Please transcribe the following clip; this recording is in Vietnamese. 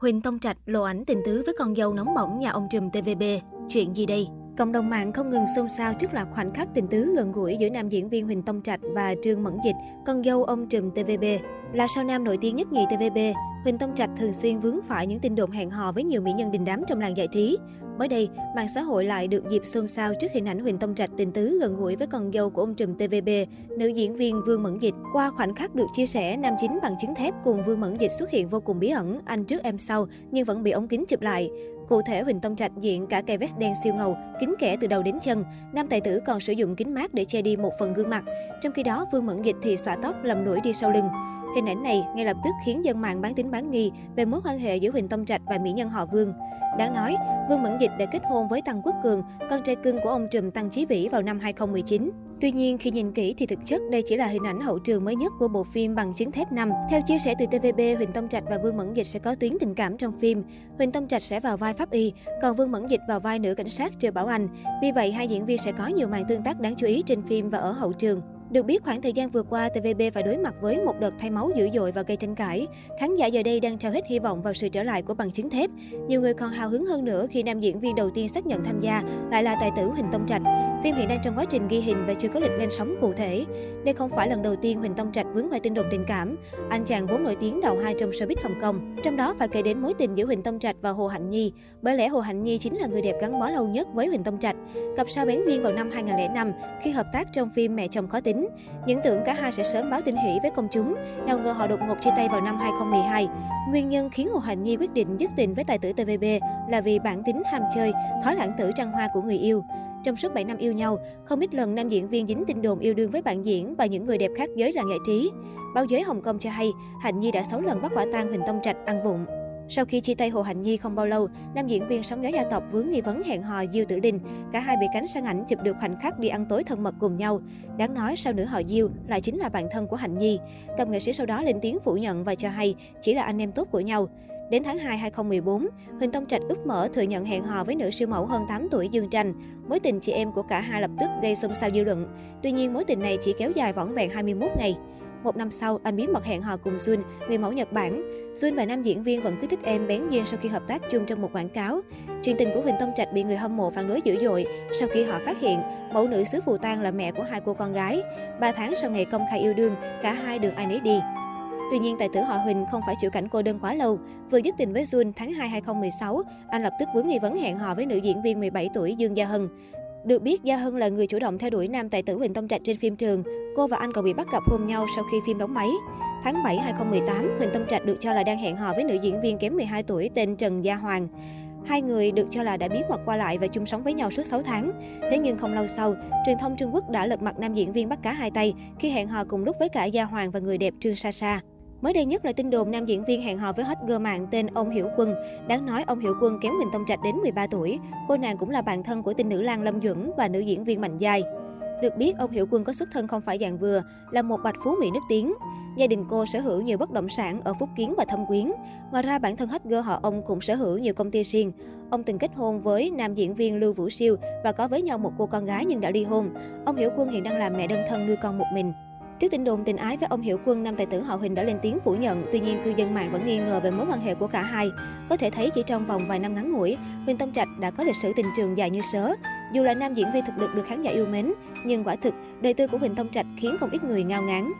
Huỳnh Tông Trạch lộ ảnh tình tứ với con dâu nóng bỏng nhà ông trùm TVB. Chuyện gì đây? Cộng đồng mạng không ngừng xôn xao trước loạt khoảnh khắc tình tứ gần gũi giữa nam diễn viên Huỳnh Tông Trạch và Trương Mẫn Dịch, con dâu ông trùm TVB. Là sao nam nổi tiếng nhất nhì TVB, Huỳnh Tông Trạch thường xuyên vướng phải những tin đồn hẹn hò với nhiều mỹ nhân đình đám trong làng giải trí. Mới đây, mạng xã hội lại được dịp xôn xao trước hình ảnh Huỳnh Tông Trạch tình tứ gần gũi với con dâu của ông trùm TVB, nữ diễn viên Vương Mẫn Dịch. Qua khoảnh khắc được chia sẻ, nam chính bằng chứng thép cùng Vương Mẫn Dịch xuất hiện vô cùng bí ẩn, anh trước em sau nhưng vẫn bị ống kính chụp lại. Cụ thể, Huỳnh Tông Trạch diện cả cây vest đen siêu ngầu, kính kẻ từ đầu đến chân. Nam tài tử còn sử dụng kính mát để che đi một phần gương mặt. Trong khi đó, Vương Mẫn Dịch thì xõa tóc lầm nổi đi sau lưng. Hình ảnh này ngay lập tức khiến dân mạng bán tính bán nghi về mối quan hệ giữa Huỳnh Tông Trạch và mỹ nhân họ Vương. Đáng nói, Vương Mẫn Dịch đã kết hôn với Tăng Quốc Cường, con trai cưng của ông trùm Tăng Chí Vĩ vào năm 2019. Tuy nhiên, khi nhìn kỹ thì thực chất đây chỉ là hình ảnh hậu trường mới nhất của bộ phim Bằng chứng thép 5. Theo chia sẻ từ TVB, Huỳnh Tông Trạch và Vương Mẫn Dịch sẽ có tuyến tình cảm trong phim. Huỳnh Tông Trạch sẽ vào vai pháp y, còn Vương Mẫn Dịch vào vai nữ cảnh sát Triệu Bảo Anh. Vì vậy, hai diễn viên sẽ có nhiều màn tương tác đáng chú ý trên phim và ở hậu trường. Được biết, khoảng thời gian vừa qua, TVB phải đối mặt với một đợt thay máu dữ dội và gây tranh cãi. Khán giả giờ đây đang trao hết hy vọng vào sự trở lại của bằng chứng thép. Nhiều người còn hào hứng hơn nữa khi nam diễn viên đầu tiên xác nhận tham gia lại là tài tử Huỳnh Tông Trạch. Phim hiện đang trong quá trình ghi hình và chưa có lịch lên sóng cụ thể. Đây không phải lần đầu tiên Huỳnh Tông Trạch vướng phải tin đồn tình cảm. Anh chàng vốn nổi tiếng đầu hai trong showbiz Hồng Kông. Trong đó phải kể đến mối tình giữa Huỳnh Tông Trạch và Hồ Hạnh Nhi. Bởi lẽ Hồ Hạnh Nhi chính là người đẹp gắn bó lâu nhất với Huỳnh Tông Trạch. Cặp sao bén duyên vào năm 2005 khi hợp tác trong phim Mẹ chồng khó tính. Những tưởng cả hai sẽ sớm báo tin hỷ với công chúng, nào ngờ họ đột ngột chia tay vào năm 2012. Nguyên nhân khiến Hồ Hạnh Nhi quyết định dứt tình với tài tử TVB là vì bản tính ham chơi, thói lãng tử trăng hoa của người yêu. Trong suốt 7 năm yêu nhau, không ít lần nam diễn viên dính tin đồn yêu đương với bạn diễn và những người đẹp khác giới làng giải trí. Báo giới Hồng Kông cho hay, Hạnh Nhi đã 6 lần bắt quả tang Huỳnh Tông Trạch ăn vụng. Sau khi chia tay Hồ Hạnh Nhi không bao lâu, nam diễn viên sóng gió gia tộc vướng nghi vấn hẹn hò Diêu Tử Linh. Cả hai bị cánh sang ảnh chụp được khoảnh khắc đi ăn tối thân mật cùng nhau. Đáng nói sao nữ họ Diêu lại chính là bạn thân của Hạnh Nhi. Cặp nghệ sĩ sau đó lên tiếng phủ nhận và cho hay chỉ là anh em tốt của nhau. Đến tháng 2 2014, Huỳnh Tông Trạch úp mở thừa nhận hẹn hò với nữ siêu mẫu hơn 8 tuổi Dương Tranh. Mối tình chị em của cả hai lập tức gây xôn xao dư luận. Tuy nhiên, mối tình này chỉ kéo dài vỏn vẹn 21 ngày. Một năm sau, anh bí mật hẹn hò cùng Jun, người mẫu Nhật Bản. Jun và nam diễn viên vẫn cứ thích em bén duyên sau khi hợp tác chung trong một quảng cáo. Chuyện tình của Huỳnh Tông Trạch bị người hâm mộ phản đối dữ dội sau khi họ phát hiện mẫu nữ xứ Phù Tang là mẹ của hai cô con gái. Ba tháng sau ngày công khai yêu đương, cả hai đường ai nấy đi. Tuy nhiên, tài tử họ Huỳnh không phải chịu cảnh cô đơn quá lâu. Vừa dứt tình với Jun tháng 2 2016, anh lập tức vướng nghi vấn hẹn hò với nữ diễn viên 17 tuổi Dương Gia Hân. Được biết, Gia Hân là người chủ động theo đuổi nam tài tử Huỳnh Tông Trạch trên phim trường. Cô và anh còn bị bắt gặp hôn nhau sau khi phim đóng máy. Tháng 7 2018, Huỳnh Tông Trạch được cho là đang hẹn hò với nữ diễn viên kém 12 tuổi tên Trần Gia Hoàng. Hai người được cho là đã bí mật qua lại và chung sống với nhau suốt 6 tháng. Thế nhưng không lâu sau, truyền thông Trung Quốc đã lật mặt nam diễn viên bắt cá hai tay khi hẹn hò cùng lúc với cả Gia Hoàng và người đẹp Trương Sa Sa. Mới đây nhất là tin đồn nam diễn viên hẹn hò với hot girl mạng tên ông Hiểu Quân. Đáng nói ông Hiểu Quân kém Huỳnh Tông Trạch đến 13 tuổi. Cô nàng cũng là bạn thân của tinh nữ lang Lâm Duẩn và nữ diễn viên Mạnh Giai. Được biết, ông Hiểu Quân có xuất thân không phải dạng vừa, là một bạch phú mỹ nước tiếng. Gia đình cô sở hữu nhiều bất động sản ở Phúc Kiến và Thâm Quyến. Ngoài ra, bản thân hot girl họ ông cũng sở hữu nhiều công ty riêng. Ông từng kết hôn với nam diễn viên Lưu Vũ Siêu và có với nhau một cô con gái nhưng đã ly hôn. Ông Hiểu Quân hiện đang làm mẹ đơn thân nuôi con một mình. Trước tin đồn tình ái với ông Hiểu Quân, nam tài tử họ Huỳnh đã lên tiếng phủ nhận, tuy nhiên cư dân mạng vẫn nghi ngờ về mối quan hệ của cả hai. Có thể thấy chỉ trong vòng vài năm ngắn ngủi, Huỳnh Tông Trạch đã có lịch sử tình trường dài như sớ. Dù là nam diễn viên thực lực được khán giả yêu mến, nhưng quả thực đời tư của Huỳnh Tông Trạch khiến không ít người ngao ngán.